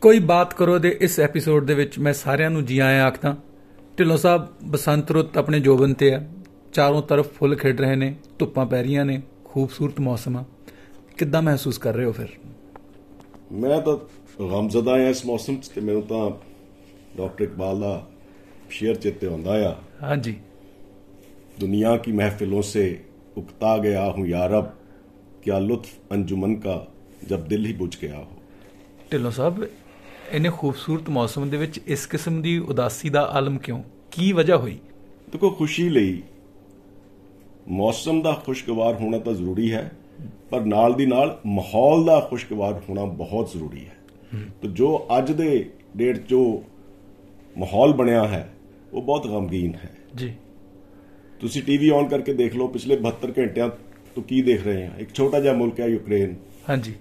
ਕੋਈ ਬਾਤ ਕਰੋ ਦੇ ਇਸ ਐਪੀਸੋਡ ਦੇ ਵਿੱਚ ਮੈਂ ਸਾਰਿਆਂ ਨੂੰ ਜੀ ਆਇਆਂ ਆਖਦਾ ਢਿੱਲੋਂ ਸਾਹਿਬ ਬਸੰਤ ਰੁੱਤ ਆਪਣੇ ਜੋਬਨ ਤੇ ਆ। ਚਾਰੋਂ ਤਰਫ ਫੁੱਲ ਖਿੜ ਰਹੇ ਨੇ ਧੁੱਪਾਂ ਪੈ ਰਹੀਆਂ ਨੇ ਖੂਬਸੂਰਤ ਮੌਸਮ ਆ। ਕਿੱਦਾਂ ਮਹਿਸੂਸ ਕਰ ਰਹੇ ਹੋ ਫਿਰ? ਮੈਂ ਤਾਂ ਗਮਜ਼ਦਾ ਆ ਇਸ ਮੌਸਮ 'ਚ ਤੇ ਮੈਨੂੰ ਤਾਂ ਡਾਕਟਰ ਇਕਬਾਲ ਦਾ ਸ਼ੇਰ ਚਿੱਤੇ ਹੁੰਦਾ ਆ। ਹਾਂਜੀ। ਦੁਨੀਆ ਕੀ ਮਹਿਫਿਲੋਂ ਸੇ ਉਕਤਾ ਗਿਆ ਹੂੰ ਯਾ ਰਬ ਕਿਆ ਲੁਤਫ ਅੰਜੁਮਨ ਕਾ ਜਬ ਦਿਲ ਹੀ ਬੁਝ ਗਿਆ ਹੋ। ਢਿੱਲੋਂ ਸਾਹਿਬ ਇੰਨੇ ਖੂਬਸੂਰਤ ਮੌਸਮ ਦੇ ਵਿੱਚ ਇਸ ਕਿਸਮ ਦੀ ਉਦਾਸੀ ਦਾ ਆਲਮ ਕਿਉਂ? ਕੀ ਵਜ੍ਹਾ ਹੋਈ? ਦੇਖੋ ਖੁਸ਼ੀ ਲਈ ਮੌਸਮ ਦਾ ਖੁਸ਼ਗਵਾਰ ਹੋਣਾ ਤਾਂ ਜ਼ਰੂਰੀ ਹੈ ਪਰ ਨਾਲ ਦੀ ਨਾਲ ਮਾਹੌਲ ਦਾ ਖੁਸ਼ਗਵਾਰ ਹੋਣਾ ਬਹੁਤ ਜ਼ਰੂਰੀ ਹੈ। ਤੇ ਜੋ ਅੱਜ ਦੇ ਡੇਟ ਜੋ ਮਾਹੌਲ ਬਣਿਆ ਹੈ ਉਹ ਬਹੁਤ ਗਮਗੀਨ ਹੈ। ਜੀ। ਤੁਸੀਂ ਟੀਵੀ ਔਨ ਕਰਕੇ ਦੇਖ ਲਓ ਪਿਛਲੇ 72 ਘੰਟਿਆਂ ਤੋਂ ਕੀ ਦੇਖ ਰਹੇ ਆ ਇੱਕ ਛੋਟਾ ਜਿਹਾ ਮੁਲਕ ਹੈ ਯੂਕਰੇਨ। ਹਾਂਜੀ।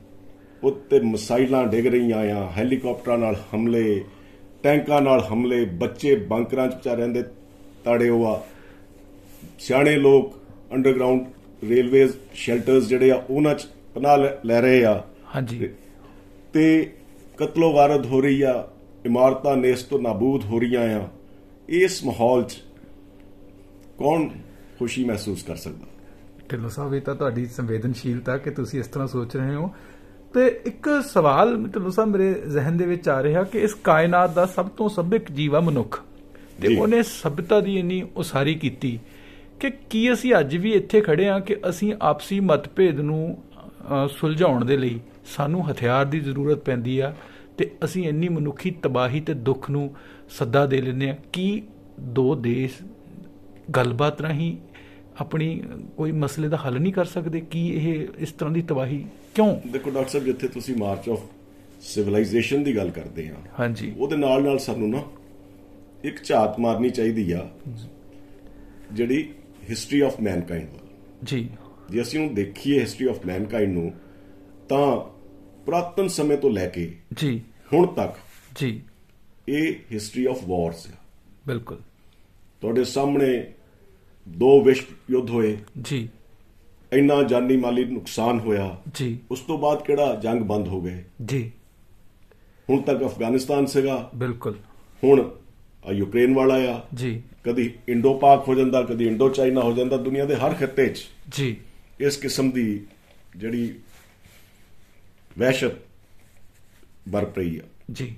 ਉੱਤੇ ਮਿਸਾਈਲਾਂ ਡਿੱਗ ਰਹੀਆਂ ਆ ਹੈਲੀਕਾਪਟਰਾਂ ਨਾਲ ਹਮਲੇ ਟੈਂਕਾਂ ਨਾਲ ਹਮਲੇ ਬੱਚੇ ਬੰਕਰਾਂ 'ਚ ਵਿਚਾਰਿਆਂ ਦੇ ਤਾੜੇ ਹੋਆ ਸਿਆਣੇ ਲੋਕ ਅੰਡਰਗਰਾਉਂਡ ਰੇਲਵੇਜ਼ ਸ਼ੈਲਟਰਸ ਜਿਹੜੇ ਆ ਉਹਨਾਂ 'ਚ ਪਨਾਹ ਲੈ- ਰਹੇ ਆ। ਹਾਂਜੀ। ਤੇ ਕਤਲੋ ਵਾਰਦ ਹੋ ਰਹੀ ਆ ਇਮਾਰਤਾਂ ਨੇਸਤੋ ਨਾਬੂਦ ਹੋ ਰਹੀਆਂ ਆ। ਇਸ ਮਾਹੌਲ 'ਚ ਕੌਣ ਖੁਸ਼ੀ ਮਹਿਸੂਸ ਕਰ ਸਕਦਾ? ਢਿੱਲੋਂ ਸਾਹਿਬ ਇਹ ਤਾਂ ਤੁਹਾਡੀ ਸੰਵੇਦਨਸ਼ੀਲਤਾ ਕਿ ਤੁਸੀਂ ਇਸ ਤਰ੍ਹਾਂ ਸੋਚ ਰਹੇ ਹੋ। ਤੇ ਇੱਕ ਸਵਾਲ ਢਿੱਲੋਂ ਸਾਹਿਬ ਮੇਰੇ ਜ਼ਿਹਨ ਦੇ ਵਿੱਚ ਆ ਰਿਹਾ ਕਿ ਇਸ ਕਾਇਨਾਤ ਦਾ ਸਭ ਤੋਂ ਸੱਭਿਕ ਜੀਵ ਆ ਮਨੁੱਖ ਤੇ। ਉਹਨੇ ਸਭਿਅਤਾ ਦੀ ਇੰਨੀ ਉਸਾਰੀ ਕੀਤੀ ਕਿ ਕੀ ਅਸੀਂ ਅੱਜ ਵੀ ਇੱਥੇ ਖੜੇ ਆ ਕਿ ਅਸੀਂ ਆਪਸੀ ਮਤਭੇਦ ਨੂੰ ਸੁਲਝਾਉਣ ਦੇ ਲਈ ਸਾਨੂੰ ਹਥਿਆਰ ਦੀ ਜ਼ਰੂਰਤ ਪੈਂਦੀ ਆ ਤੇ ਅਸੀਂ ਇੰਨੀ ਮਨੁੱਖੀ ਤਬਾਹੀ ਤੇ ਦੁੱਖ ਨੂੰ ਸੱਦਾ ਦੇ ਲੈਂਦੇ ਆ ਕੀ ਦੋ ਦੇਸ਼ ਗੱਲਬਾਤ ਰਾਹੀਂ ਆਪਣੀ ਕੋਈ ਮਸਲੇ ਦਾ ਹੱਲ ਨਹੀਂ ਕਰ ਸਕਦੇ ਕੀ ਇਹ ਇਸ ਤਰ੍ਹਾਂ ਦੀ ਤਬਾਹੀ ਕਿਉਂ? ਦੇਖੋ ਡਾਕਟਰ ਸਾਹਿਬ ਜਿੱਥੇ ਤੁਸੀਂ ਮਾਰਚ ਆਫ ਸਿਵਲਾਈਜੇਸ਼ਨ ਦੀ ਗੱਲ ਕਰਦੇ ਆ ਹਾਂਜੀ। ਉਹਦੇ ਨਾਲ ਨਾਲ ਸਾਨੂੰ ਨਾ ਇੱਕ ਝਾਤ ਮਾਰਨੀ ਚਾਹੀਦੀ ਆ ਜਿਹੜੀ ਹਿਸਟਰੀ ਆਫ ਮੈਨਕਾਈਂਡ ਵੱਲ ਜੀ। ਜੇ ਅਸੀਂ ਉਹ ਦੇਖੀਏ ਹਿਸਟਰੀ ਆਫ ਮੈਨਕਾਈਂਡ ਨੂੰ ਤਾਂ ਪੁਰਾਤਨ ਸਮੇਂ ਤੋਂ ਲੈ ਕੇ ਜੀ। ਹੁਣ ਤੱਕ ਜੀ। ਇਹ ਹਿਸਟਰੀ ਆਫ ਵਾਰਸ ਹੈ ਬਿਲਕੁਲ। ਤੁਹਾਡੇ ਸਾਹਮਣੇ ਦੋ ਵਿਸ਼ਵ ਯੁੱਧ ਹੋਏ। ਜੀ। ਇੰਨਾ ਜਾਨੀ ਮਾਲੀ ਨੁਕਸਾਨ ਹੋਇਆ। ਜੀ। ਉਸ ਤੋਂ ਬਾਅਦ ਕਿਹੜਾ ਜੰਗ ਬੰਦ ਹੋ ਗਏ? ਜੀ। ਹੁਣ ਤੱਕ ਅਫਗਾਨਿਸਤਾਨ ਸੀਗਾ। ਬਿਲਕੁਲ। ਹੁਣ ਆ ਯੂਕਰੇਨ ਵਾਲਾ ਆ। ਜੀ। ਕਦੀ ਇੰਡੋ ਪਾਕ ਹੋ ਜਾਂਦਾ ਕਦੀ ਇੰਡੋ ਚਾਈਨਾ ਹੋ ਜਾਂਦਾ ਦੁਨੀਆ ਦੇ ਹਰ ਖਿੱਤੇ 'ਚ। ਜੀ। ਇਸ ਕਿਸਮ ਦੀ ਜਿਹੜੀ ਵਹਿਸ਼ਤ ਬਰਪ ਰਹੀ ਆ। ਜੀ।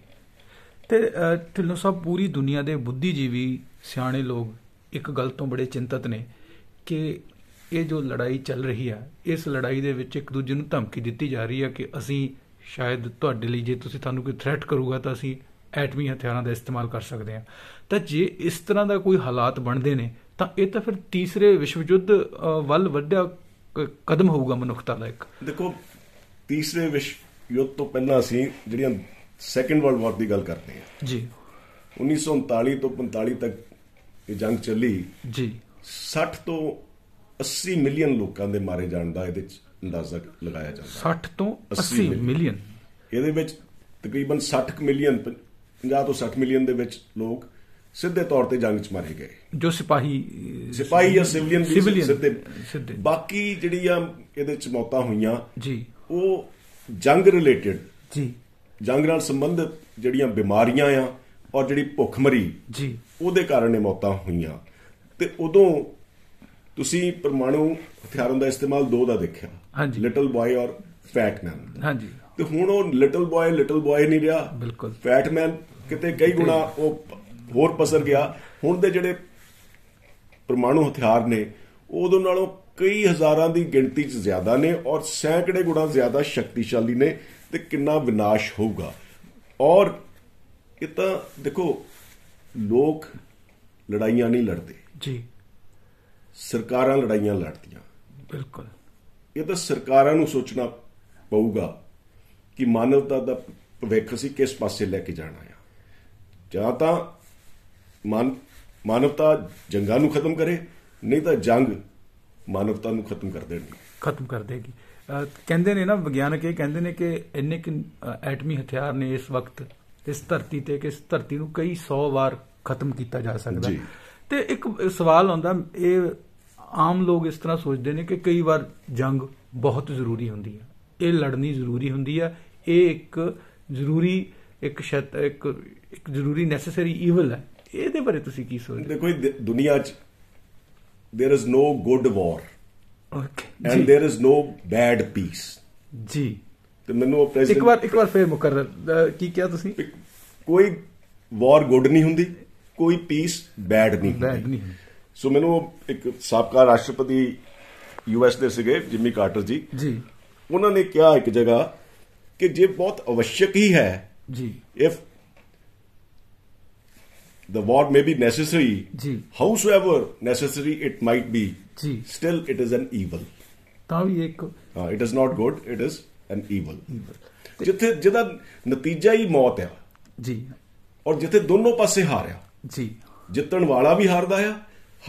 ਤੇ ਢਿੱਲੋਂ ਸਾਹਿਬ ਪੂਰੀ ਦੁਨੀਆ ਦੇ ਬੁੱਧੀਜੀਵੀ ਸਿਆਣੇ ਲੋਕ ਇੱਕ ਗੱਲ ਤੋਂ ਬੜੇ ਚਿੰਤਤ ਨੇ ਕਿ ਇਹ ਜੋ ਲੜਾਈ ਚੱਲ ਰਹੀ ਆ ਇਸ ਲੜਾਈ ਦੇ ਵਿੱਚ ਇੱਕ ਦੂਜੇ ਨੂੰ ਧਮਕੀ ਦਿੱਤੀ ਜਾ ਰਹੀ ਆ ਕਿ ਅਸੀਂ ਸ਼ਾਇਦ ਤੁਹਾਡੇ ਲਈ ਜੇ ਤੁਸੀਂ ਤੁਹਾਨੂੰ ਕੋਈ ਥ੍ਰੈਟ ਕਰੂਗਾ ਤਾਂ ਅਸੀਂ ਐਟਮੀ ਹਥਿਆਰਾਂ ਦਾ ਇਸਤੇਮਾਲ ਕਰ ਸਕਦੇ ਹਾਂ। ਤਾਂ ਜੇ ਇਸ ਤਰ੍ਹਾਂ ਦਾ ਕੋਈ ਹਾਲਾਤ ਬਣਦੇ ਨੇ ਤਾਂ ਇਹ ਤਾਂ ਫਿਰ ਤੀਸਰੇ ਵਿਸ਼ਵ ਯੁੱਧ ਵੱਲ ਵੱਡਾ ਕਦਮ ਹੋਊਗਾ ਮਨੁੱਖਤਾ ਦਾ ਇੱਕ। ਦੇਖੋ ਤੀਸਰੇ ਵਿਸ਼ਵ ਯੁੱਧ ਤੋਂ ਪਹਿਲਾਂ ਅਸੀਂ ਜਿਹੜੀਆਂ ਸੈਕੰਡ ਵਰਲਡ ਵਾਰ ਦੀ ਗੱਲ ਕਰਦੇ ਹਾਂ। ਜੀ। 1939 ਤੋਂ 45 ਤੱਕ ਇਹ ਜੰਗ ਚੱਲੀ। ਜੀ। 60 ਤੋਂ 80 ਮਿਲੀਅਨ ਲੋਕਾਂ ਦੇ ਮਾਰੇ ਜਾਣ ਦਾ ਇਹਦੇ ਚ ਅੰਦਾਜ਼ਾ ਲਗਾਇਆ ਜਾਂਦਾ। 60 ਤੋਂ 80 80 ਮਿਲੀਅਨ। ਇਹਦੇ ਵਿੱਚ ਤਕਰੀਬਨ 60 ਕੁ ਮਿਲੀਅਨ 50 ਤੋਂ 60 ਮਿਲੀਅਨ ਦੇ ਵਿੱਚ ਲੋਕ ਸਿੱਧੇ ਤੌਰ ਤੇ ਜੰਗ 'ਚ ਮਾਰੇ ਗਏ। ਜੋ ਸਿਪਾਹੀ ਸਿਪਾਹੀ ਜਾਂ ਸਿਵਲੀਅਨ ਵੀ ਸਿੱਧੇ। ਸਿੱਧੇ। ਬਾਕੀ ਜਿਹੜੀਆਂ ਇਹਦੇ ਚ ਮੌਤਾਂ ਹੋਈਆਂ ਜੀ। ਉਹ ਜੰਗ ਰਿਲੇਟਡ ਜੀ। ਜੰਗ ਨਾਲ ਸੰਬੰਧਿਤ ਜਿਹੜੀਆਂ ਬਿਮਾਰੀਆਂ ਆ ਔਰ ਜਿਹੜੀ ਭੁੱਖਮਰੀ ਜੀ। ਉਹਦੇ ਕਾਰਨ ਇਹ ਮੌਤਾਂ ਹੋਈਆਂ। ਤੇ ਉਦੋਂ ਤੁਸੀਂ ਪਰਮਾਣੂ ਹਥਿਆਰਾਂ ਦਾ ਇਸਤੇਮਾਲ ਦੋ ਦਾ ਦੇਖਿਆ। ਹਾਂਜੀ। ਲਿਟਲ ਬॉय ਔਰ ਫੈਟ ਮੈਨ ਹਾਂਜੀ। ਤੇ ਹੁਣ ਉਹ ਲਿਟਲ ਬॉय ਲਿਟਲ ਬॉय ਨਹੀਂ ਰਿਹਾ। ਬਿਲਕੁਲ। ਫੈਟ ਮੈਨ ਕਿਤੇ ਕਈ ਗੁਣਾ ਉਹ ਹੋਰ ਪਸਰ ਗਿਆ। ਹੁਣ ਦੇ ਜਿਹੜੇ ਪਰਮਾਣੂ ਹਥਿਆਰ ਨੇ ਉਦੋਂ ਨਾਲੋਂ ਕਈ ਹਜ਼ਾਰਾਂ ਦੀ ਗਿਣਤੀ 'ਚ ਜ਼ਿਆਦਾ ਨੇ ਔਰ ਸੈਂਕੜੇ ਗੁਣਾ ਜ਼ਿਆਦਾ ਸ਼ਕਤੀਸ਼ਾਲੀ ਨੇ ਤੇ ਕਿੰਨਾ ਵਿਨਾਸ਼ ਹੋਊਗਾ। ਔਰ ਇਹ ਤਾਂ ਦੇਖੋ ਲੋਕ ਲੜਾਈਆਂ ਨਹੀਂ ਲੜਦੇ। ਜੀ। ਸਰਕਾਰਾਂ ਲੜਾਈਆਂ ਲੜਦੀਆਂ। ਬਿਲਕੁਲ। ਇਹ ਤਾਂ ਸਰਕਾਰਾਂ ਨੂੰ ਸੋਚਣਾ ਪਊਗਾ ਕਿ ਮਾਨਵਤਾ ਦਾ ਭਵਿੱਖ ਅਸੀਂ ਕਿਸ ਪਾਸੇ ਲੈ ਕੇ ਜਾਣਾ ਆ। ਜਾਂ ਤਾਂ ਮਾਨ ਮਾਨਵਤਾ ਜੰਗਾਂ ਨੂੰ ਖਤਮ ਕਰੇ ਨਹੀਂ ਤਾਂ ਜੰਗ ਮਾਨਵਤਾ ਨੂੰ ਖਤਮ ਕਰ ਦੇਣਗੇ। ਖਤਮ ਕਰ ਦੇਗੀ। ਕਹਿੰਦੇ ਨੇ ਨਾ ਵਿਗਿਆਨਕ ਇਹ ਕਹਿੰਦੇ ਨੇ ਕਿ ਇੰਨੇ ਕਿ ਐਟਮੀ ਹਥਿਆਰ ਨੇ ਇਸ ਵਕਤ ਇਸ ਧਰਤੀ ਤੇ ਕਿ ਇਸ ਧਰਤੀ ਨੂੰ ਕਈ 100 ਵਾਰ ਖਤਮ ਕੀਤਾ ਜਾ ਸਕਦਾ। ਤੇ ਇੱਕ ਸਵਾਲ ਆਉਂਦਾ ਇਹ ਆਮ ਲੋਕ ਇਸ ਤਰ੍ਹਾਂ ਸੋਚਦੇ ਨੇ ਕਿ ਕਈ ਵਾਰ ਜੰਗ ਬਹੁਤ ਜ਼ਰੂਰੀ ਹੁੰਦੀ ਹੈ। ਇਹ ਲੜਨੀ ਜ਼ਰੂਰੀ ਹੁੰਦੀ ਹੈ। ਇਹ ਇੱਕ ਜ਼ਰੂਰੀ ਇੱਕ ਸ਼ਤ ਇੱਕ ਇੱਕ ਜ਼ਰੂਰੀ ਨੈਸੈਸਰੀ ਈਵਲ ਹੈ। ਇਹਦੇ ਬਾਰੇ ਤੁਸੀਂ ਕੀ ਸੋਚਦੇ ਦੇਖੋ ਦੁਨੀਆ 'ਚ there is no good war okay and ਜੀ। there is no bad peace ਜੀ। ਤੇ ਮੈਨੂੰ ਉਹ ਇੱਕ president ਵਾਰ ਇੱਕ ਵਾਰ ਫੇਰ ਮੁਕਰਰ ਕੀ ਕਿਹਾ ਤੁਸੀਂ? ਇੱਕ- ਕੋਈ ਵਾਰ ਗੁੱਡ ਨਹੀਂ ਹੁੰਦੀ ਕੋਈ ਪੀਸ ਬੈਡ ਨਹੀਂ ਬੈਡ ਹੁੰਦੀ ਨਹੀਂ ਸੋ ਮੈਨੂੰ ਉਹ ਇੱਕ ਸਾਬਕਾ ਰਾਸ਼ਟਰਪਤੀ ਯੂਐਸ ਦੇ ਸੀਗੇ ਜਿਮੀ ਕਾਰਟਰ ਜੀ। ਜੀ। ਉਹਨਾਂ ਨੇ ਕਿਹਾ ਇੱਕ ਜਗ੍ਹਾ ਕਿ ਜੇ ਬਹੁਤ ਅਵਸ਼ਕ ਹੀ ਹੈ ਜੀ। if the war may be necessary ਜੀ। howsoever necessary it might be ਜੀ। still it is an evil ਤਾਂ ਵੀ ਇੱਕ uh, it is not good it is an evil. ਜਿੱਥੇ ਜਿਹਦਾ ਨਤੀਜਾ ਹੀ ਮੌਤ ਆ। ਜੀ। ਔਰ ਜਿੱਥੇ ਦੋਨੋਂ ਪਾਸੇ ਹਾਰਿਆ ਜੀ। ਜਿੱਤਣ ਵਾਲਾ ਵੀ ਹਾਰਦਾ ਆ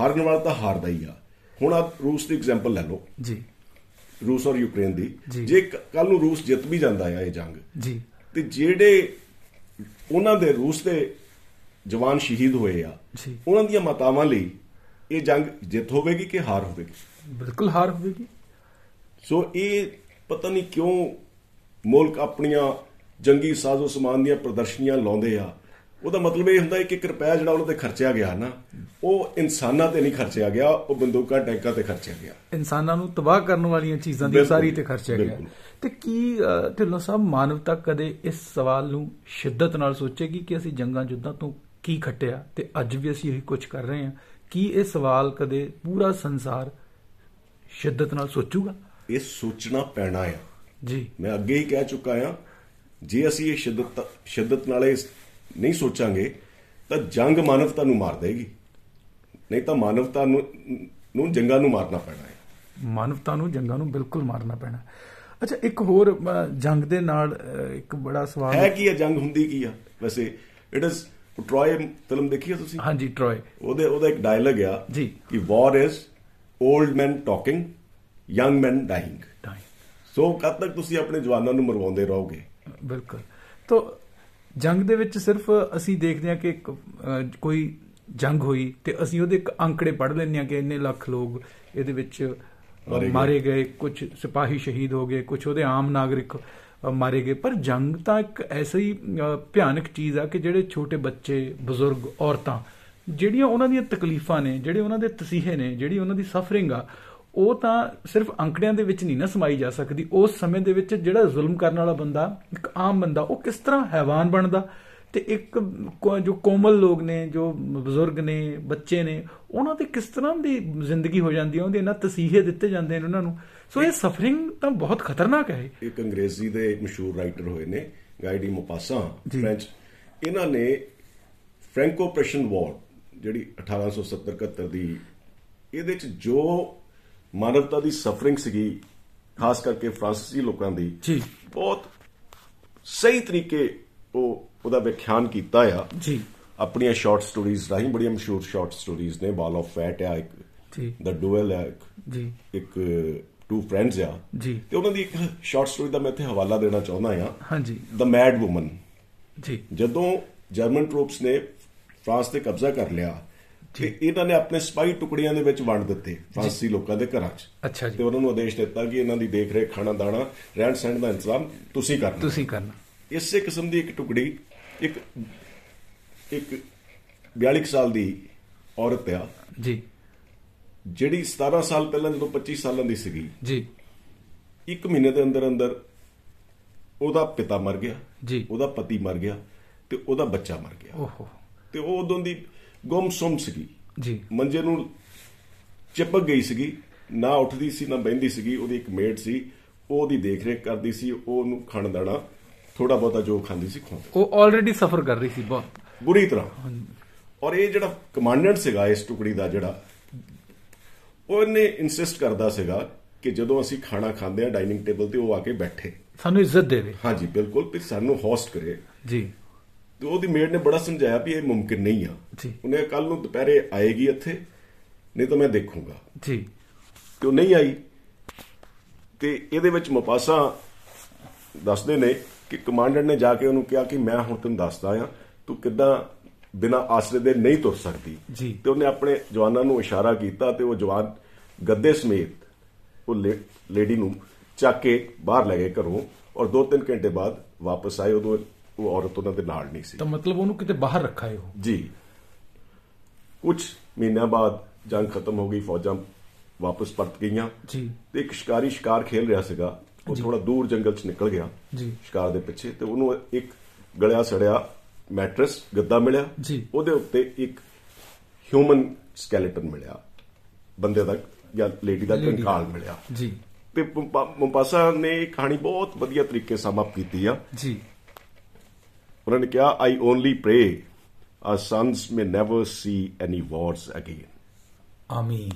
ਹਾਰਨ ਵਾਲਾ ਤਾਂ ਹਾਰਦਾ ਹੀ ਆ। ਹੁਣ ਆ ਰੂਸ ਦੀ ਐਗਜ਼ਾਮਪਲ ਲੈ ਲਓ। ਜੀ। ਰੂਸ ਔਰ ਯੂਕਰੇਨ ਦੀ। ਜੀ। ਕੱਲ ਨੂੰ ਰੂਸ ਜਿੱਤ ਵੀ ਜਾਂਦਾ ਆ ਇਹ ਜੰਗ ਜੀ। ਤੇ ਜਿਹੜੇ ਉਹਨਾਂ ਦੇ ਰੂਸ ਦੇ ਜਵਾਨ ਸ਼ਹੀਦ ਹੋਏ ਆ। ਉਹਨਾਂ ਦੀਆਂ ਮਾਤਾਵਾਂ ਲਈ ਇਹ ਜੰਗ ਜਿੱਤ ਹੋਵੇਗੀ ਕਿ ਹਾਰ ਹੋਵੇਗੀ? ਬਿਲਕੁਲ ਹਾਰ ਹੋਵੇਗੀ। ਸੋ ਇਹ ਪਤਾ ਨਹੀਂ ਕਿਉਂ ਮੁਲਕ ਆਪਣੀਆਂ ਜੰਗੀ ਸਾਜ਼ੋ ਸਮਾਨ ਦੀਆਂ ਪ੍ਰਦਰਸ਼ਨੀਆਂ ਲਾਉਂਦੇ ਆ। ਉਹਦਾ ਮਤਲਬ ਇਹ ਹੁੰਦਾ ਹੈ ਕਿ ਇੱਕ ਰੁਪਇਆ ਜਿਹੜਾ ਉਹਨਾਂ ਤੇ ਖਰਚਿਆ ਗਿਆ ਨਾ ਉਹ ਇਨਸਾਨਾਂ ਤੇ ਨਹੀਂ ਖਰਚਿਆ ਗਿਆ ਉਹ ਬੰਦੂਕਾਂ ਟੈਂਕਾਂ ਤੇ ਖਰਚਿਆ ਗਿਆ। ਇਨਸਾਨਾਂ ਨੂੰ ਤਬਾਹ ਕਰਨ ਵਾਲੀਆਂ ਚੀਜ਼ਾਂ ਦੀ ਸਾਰੀ ਤੇ ਖਰਚਿਆ ਗਿਆ। ਤੇ ਕੀ ਢਿੱਲੋਂ ਸਾਹਿਬ ਮਾਨਵਤਾ ਕਦੇ ਇਸ ਸਵਾਲ ਨੂੰ ਸ਼ਿੱਦਤ ਨਾਲ ਸੋਚੇਗੀ ਕਿ ਅਸੀਂ ਜੰਗਾਂ ਜੁੱਦਾਂ ਤੋਂ ਕੀ ਖੱਟਿਆ ਤੇ ਅੱਜ ਵੀ ਅਸੀਂ ਇਹੀ ਕੁਝ ਕਰ ਰਹੇ ਹਾਂ? ਕੀ ਇਹ ਸਵਾਲ ਕਦੇ ਪੂਰਾ ਸੰਸਾਰ ਸ਼ਿੱਦਤ ਨਾਲ ਸੋਚੂਗਾ? ਇਹ ਸੋਚਣਾ ਪੈਣਾ ਆ। ਜੀ। ਮੈਂ ਅੱਗੇ ਹੀ ਕਹਿ ਚੁੱਕਾ ਆ ਜੇ ਅਸੀਂ ਇਹ ਸ਼ਿੱਦਤ ਸ਼ਿੱਦਤ ਨਾਲ ਇਹ ਨਹੀਂ ਸੋਚਾਂਗੇ ਤਾਂ ਜੰਗ ਮਾਨਵਤਾ ਨੂੰ ਮਾਰ ਦੇਗੀ। ਨਹੀਂ ਤਾਂ ਮਾਨਵਤਾ ਨੂੰ ਨੂੰ ਜੰਗਾਂ ਨੂੰ ਮਾਰਨਾ ਪੈਣਾ ਹੈ ਮਾਨਵਤਾ ਨੂੰ ਜੰਗਾਂ ਨੂੰ ਬਿਲਕੁਲ ਮਾਰਨਾ ਪੈਣਾ। ਅੱਛਾ ਇੱਕ ਹੋਰ ਜੰਗ ਦੇ ਨਾਲ ਇੱਕ ਬੜਾ ਸਵਾਲ ਹੈ ਕੀ ਇਹ ਜੰਗ ਹੁੰਦੀ ਕੀ ਆ? ਵੈਸੇ ਇਟ ਇਜ਼ ਟ੍ਰੋਏ ਫਿਲਮ ਦੇਖੀ ਆ ਤੁਸੀਂ? ਹਾਂਜੀ ਟਰੋਏ ਉਹਦੇ ਉਹਦਾ ਇੱਕ ਡਾਇਲੌਗ ਆ ਜੀ। ਕਿ war is old man talking young man dying so ਕਦ ਤੱਕ ਤੁਸੀਂ ਆਪਣੇ ਜਵਾਨਾਂ ਨੂੰ ਮਰਵਾਉਂਦੇ ਰਹੋਗੇ? ਬਿਲਕੁਲ। ਤੋਂ ਜੰਗ ਦੇ ਵਿੱਚ ਸਿਰਫ ਅਸੀਂ ਦੇਖਦੇ ਹਾਂ ਕਿ ਕੋਈ ਜੰਗ ਹੋਈ ਤੇ ਅਸੀਂ ਉਹਦੇ ਅੰਕੜੇ ਪੜ੍ਹ ਲੈਂਦੇ ਹਾਂ ਕਿ ਇੰਨੇ ਲੱਖ ਲੋਕ ਇਹਦੇ ਵਿੱਚ ਮਾਰੇ ਗਏ। ਕੁਝ ਸਿਪਾਹੀ ਸ਼ਹੀਦ ਹੋ ਗਏ ਕੁਝ ਉਹਦੇ ਆਮ ਨਾਗਰਿਕ ਮਾਰੇ ਗਏ। ਪਰ ਜੰਗ ਤਾਂ ਇੱਕ ਐਸੀ ਭਿਆਨਕ ਚੀਜ਼ ਆ ਕਿ ਜਿਹੜੇ ਛੋਟੇ ਬੱਚੇ ਬਜ਼ੁਰਗ ਔਰਤਾਂ ਜਿਹੜੀਆਂ ਉਹਨਾਂ ਦੀਆਂ ਤਕਲੀਫਾਂ ਨੇ ਜਿਹੜੇ ਉਹਨਾਂ ਦੇ ਤਸੀਹੇ ਨੇ ਜਿਹੜੀ ਉਹਨਾਂ ਦੀ ਸਫਰਿੰਗ ਆ ਉਹ ਤਾਂ ਸਿਰਫ ਅੰਕੜਿਆਂ ਦੇ ਵਿੱਚ ਨਹੀਂ ਨਾ ਸਮਾਈ ਜਾ ਸਕਦੀ। ਉਸ ਸਮੇਂ ਦੇ ਵਿੱਚ ਜਿਹੜਾ ਜ਼ੁਲਮ ਕਰਨ ਵਾਲਾ ਬੰਦਾ ਇੱਕ ਆਮ ਬੰਦਾ ਉਹ ਕਿਸ ਤਰ੍ਹਾਂ ਹੈਵਾਨ ਬਣਦਾ? ਤੇ ਇੱਕ ਜੋ ਕੋਮਲ ਲੋਕ ਨੇ ਜੋ ਬਜ਼ੁਰਗ ਨੇ ਬੱਚੇ ਨੇ ਉਹਨਾਂ ਦੀ ਕਿਸ ਤਰ੍ਹਾਂ ਦੀ ਜ਼ਿੰਦਗੀ ਹੋ ਜਾਂਦੀ ਹੈ? ਉਹਦੇ ਇਹਨਾਂ ਤਸੀਹੇ ਦਿੱਤੇ ਜਾਂਦੇ ਨੇ ਉਹਨਾਂ ਨੂੰ। ਸੋ ਇਹ ਸਫਰਿੰਗ ਤਾਂ ਬਹੁਤ ਖਤਰਨਾਕ ਹੈ ਇੱਕ ਅੰਗਰੇਜ਼ੀ ਦੇ ਮਸ਼ਹੂਰ ਰਾਈਟਰ ਹੋਏ ਨੇ ਗਾਈਡੀ ਮੋਪਾਸਾ। ਫ੍ਰੈਂਚ ਇਹਨਾਂ ਨੇ ਫ੍ਰੈਂਕੋ ਪ੍ਰਸ਼ਨ ਵਾਰ ਜਿਹੜੀ 1870-71 ਦੀ ਇਹਦੇ ਚ ਜੋ ਮਾਨਵਤਾ ਦੀ ਸਫਰਿੰਗ ਸੀਗੀ ਖਾਸ ਕਰਕੇ ਫਰਾਂਸੀਸੀ ਲੋਕਾਂ ਦੀ। ਜੀ। ਬਹੁਤ ਸਹੀ ਤਰੀਕੇ ਉਹ ਉਹਦਾ ਵਿਖਿਆਨ ਕੀਤਾ ਆ। ਜੀ। ਆਪਣੀਆਂ ਸ਼ਾਰਟ ਸਟੋਰੀਜ਼ ਰਾਹੀਂ ਬੜੀਆਂ ਮਸ਼ਹੂਰ ਸ਼ਾਰਟ ਸਟੋਰੀਜ਼ ਨੇ ਬਾਲ ਆਫ ਫੈਟ ਆ ਇੱਕ ਜੀ। ਦਾ ਡੂਐਲ ਆ ਇੱਕ ਜੀ। ਇੱਕ ਟੂ ਫਰੈਂਡਸ ਆ। ਜੀ। ਤੇ ਉਹਨਾਂ ਦੀ ਇੱਕ ਸ਼ਾਰਟ ਸਟੋਰੀ ਦਾ ਮੈਂ ਇੱਥੇ ਹਵਾਲਾ ਦੇਣਾ ਚਾਹੁੰਦਾ ਆ। ਹਾਂਜੀ। ਦ ਮੈਡ ਵੂਮਨ ਜੀ। ਜਦੋਂ ਜਰਮਨ ਟਰੂਪਸ ਨੇ ਫਰਾਂਸ ਤੇ ਕਬਜ਼ਾ ਕਰ ਲਿਆ ਤੇ ਇਹਨਾਂ ਨੇ ਆਪਣੇ ਸਪਾਈ ਟੁਕੜੀਆਂ ਦੇ ਵਿੱਚ ਵੰਡ ਦਿੱਤੇ ਫਰਾਂਸੀ ਲੋਕਾਂ ਦੇ ਘਰਾਂ 'ਚ। ਅੱਛਾ ਤੇ ਜੀ ਉਹਨਾਂ ਨੂੰ ਆਦੇਸ਼ ਦਿੱਤਾ ਕਿ ਇਹਨਾਂ ਦੀ ਦੇਖ ਰੇਖ ਖਾਣਾ ਦਾਣਾ ਰਹਿਣ ਸਹਿਣ ਦਾ ਇੰਤਜ਼ਾਮ ਤੁਸੀਂ ਕਰਨਾ। ਤੁਸੀਂ ਕਰਨਾ। ਇਸੇ ਕਿਸਮ ਦੀ ਇੱਕ ਟੁਕੜੀ ਇੱਕ ਇੱਕ 42 ਕੁ ਸਾਲ ਦੀ ਔਰਤ ਆ। ਜੀ। ਜਿਹੜੀ 17 ਸਾਲ ਪਹਿਲਾਂ ਜਦੋਂ 25 ਸਾਲਾਂ ਦੀ ਸੀਗੀ ਜੀ। ਇੱਕ ਮਹੀਨੇ ਦੇ ਅੰਦਰ ਅੰਦਰ ਉਹਦਾ ਪਿਤਾ ਮਰ ਗਿਆ ਜੀ। ਉਹਦਾ ਪਤੀ ਮਰ ਗਿਆ ਤੇ ਉਹਦਾ ਬੱਚਾ ਮਰ ਗਿਆ। ਓਹੋ। ਤੇ ਉਹ ਉਦੋਂ ਦੀ ਗੁੰਮਸੁੰਮ ਸੀਗੀ। ਜੀ। ਮੰਜੇ ਨੂੰ ਚਿਪਕ ਗਈ ਸੀਗੀ ਨਾ ਉੱਠਦੀ ਸੀ ਨਾ ਬਹਿੰਦੀ ਸੀਗੀ। ਉਹਦੀ ਇੱਕ ਮੇਡ ਸੀ ਉਹ ਉਹਦੀ ਦੇਖਰੇਖ ਕਰਦੀ ਸੀ ਉਹ ਉਹਨੂੰ ਖਾਣ ਦਾਣਾ ਥੋੜਾ ਬਹੁਤਾ ਜੋ ਖਾਂਦੀ ਸੀ ਖਵਾਉਂਦੀ। ਉਹ ਆਲਰੇਡੀ ਸਫਰ ਕਰ ਰਹੀ ਸੀ ਬਹੁਤ। ਬੁਰੀ ਤਰ੍ਹਾਂ। ਔਰ ਇਹ ਜਿਹੜਾ ਕਮਾਂਡੈਂਟ ਸੀਗਾ ਇਸ ਟੁਕੜੀ ਦਾ ਜਿਹੜਾ ਉਹਨੇ ਇਨਸਿਸਟ ਕਰਦਾ ਸੀਗਾ ਕਿ ਜਦੋਂ ਅਸੀਂ ਖਾਣਾ ਖਾਂਦੇ ਆ ਡਾਈਨਿੰਗ ਟੇਬਲ ਤੇ ਉਹ ਆ ਕੇ ਬੈਠੇ। ਸਾਨੂੰ ਇੱਜ਼ਤ ਦੇਵੇ। ਹਾਂਜੀ ਬਿਲਕੁਲ। ਤੇ ਸਾਨੂੰ ਹੋਸਟ ਕਰੇ। ਜੀ। ਤੇ ਉਹਦੀ ਮੇਡ ਨੇ ਬੜਾ ਸਮਝਾਇਆ ਵੀ ਇਹ ਮੁਮਕਿਨ ਨਹੀਂ ਆ। ਉਹਨੇ ਕੱਲ ਨੂੰ ਦੁਪਹਿਰੇ ਆਏਗੀ ਇੱਥੇ ਨਹੀਂ ਤਾਂ ਮੈਂ ਦੇਖੂੰਗਾ। ਜੀ। ਤੇ ਉਹ ਨਹੀਂ ਆਈ। ਤੇ ਇਹਦੇ ਵਿੱਚ ਮਪਾਸਾ ਦੱਸਦੇ ਨੇ ਕਿ ਕਮਾਂਡਰ ਨੇ ਜਾ ਕੇ ਉਹਨੂੰ ਕਿਹਾ ਕਿ ਮੈਂ ਹੁਣ ਤੈਨੂੰ ਦੱਸਦਾ ਆ ਤੂੰ ਕਿੱਦਾਂ ਬਿਨਾਂ ਆਸਰੇ ਦੇ ਨਹੀਂ ਤੁਰ ਸਕਦੀ। ਜੀ। ਤੇ ਉਹਨੇ ਆਪਣੇ ਜਵਾਨਾਂ ਨੂੰ ਇਸ਼ਾਰਾ ਕੀਤਾ ਤੇ ਉਹ ਜਵਾਨ ਗੱਦੇ ਸਮੇਤ ਉਹ ਲੇਡੀ ਨੂੰ ਚੱਕ ਕੇ ਬਾਹਰ ਲੈ ਗਏ ਘਰੋਂ ਔਰ 2-3 ਘੰਟੇ ਬਾਅਦ ਵਾਪਸ ਆਏ। ਉਦੋਂ ਉਹ ਔਰਤ ਉਹਨਾਂ ਦੇ ਨਾਲ ਨਹੀਂ ਸੀ। ਤਾਂ ਮਤਲਬ ਉਹਨੂੰ ਕਿਤੇ ਬਾਹਰ ਰੱਖਾ ਹੈ ਉਹ। ਜੀ। ਕੁਝ ਮਹੀਨਿਆਂ ਬਾਅਦ ਜੰਗ ਖਤਮ ਹੋ ਗਈ ਫੌਜਾਂ ਵਾਪਸ ਪਰਤ ਗਈਆਂ। ਜੀ। ਤੇ ਇੱਕ ਸ਼ਿਕਾਰੀ ਸ਼ਿਕਾਰ ਖੇਲ ਰਿਹਾ ਸੀਗਾ। ਉਹ ਥੋੜਾ ਦੂਰ ਜੰਗਲ 'ਚ ਨਿਕਲ ਗਿਆ ਜੀ। ਸ਼ਿਕਾਰ ਦੇ ਪਿੱਛੇ ਤੇ ਉਹਨੂੰ ਇੱਕ ਗਲਿਆ ਸੜਿਆ ਮੈਟਰਸ ਗੱਦਾ ਮਿਲਿਆ। ਜੀ। ਉਹਦੇ ਉੱਤੇ ਇੱਕ ਹਿਊਮਨ ਸਕੈਲੇਟਨ ਮਿਲਿਆ। ਬੰਦੇ ਦਾ ਜਾਂ ਲੇਡੀ ਦਾ। ਕੰਕਾਲ ਮਿਲਿਆ। ਜੀ। ਤੇ ਮੁੰਪਾਸਾ ਨੇ ਕਹਾਣੀ ਬਹੁਤ ਵਧੀਆ ਤਰੀਕੇ ਸਮਾਪਤ ਕੀਤੀ ਆ। ਜੀ। ਉਹਨਾਂ ਨੇ ਕਿਹਾ I only pray our sons may never see any wars again ਆਮੀਨ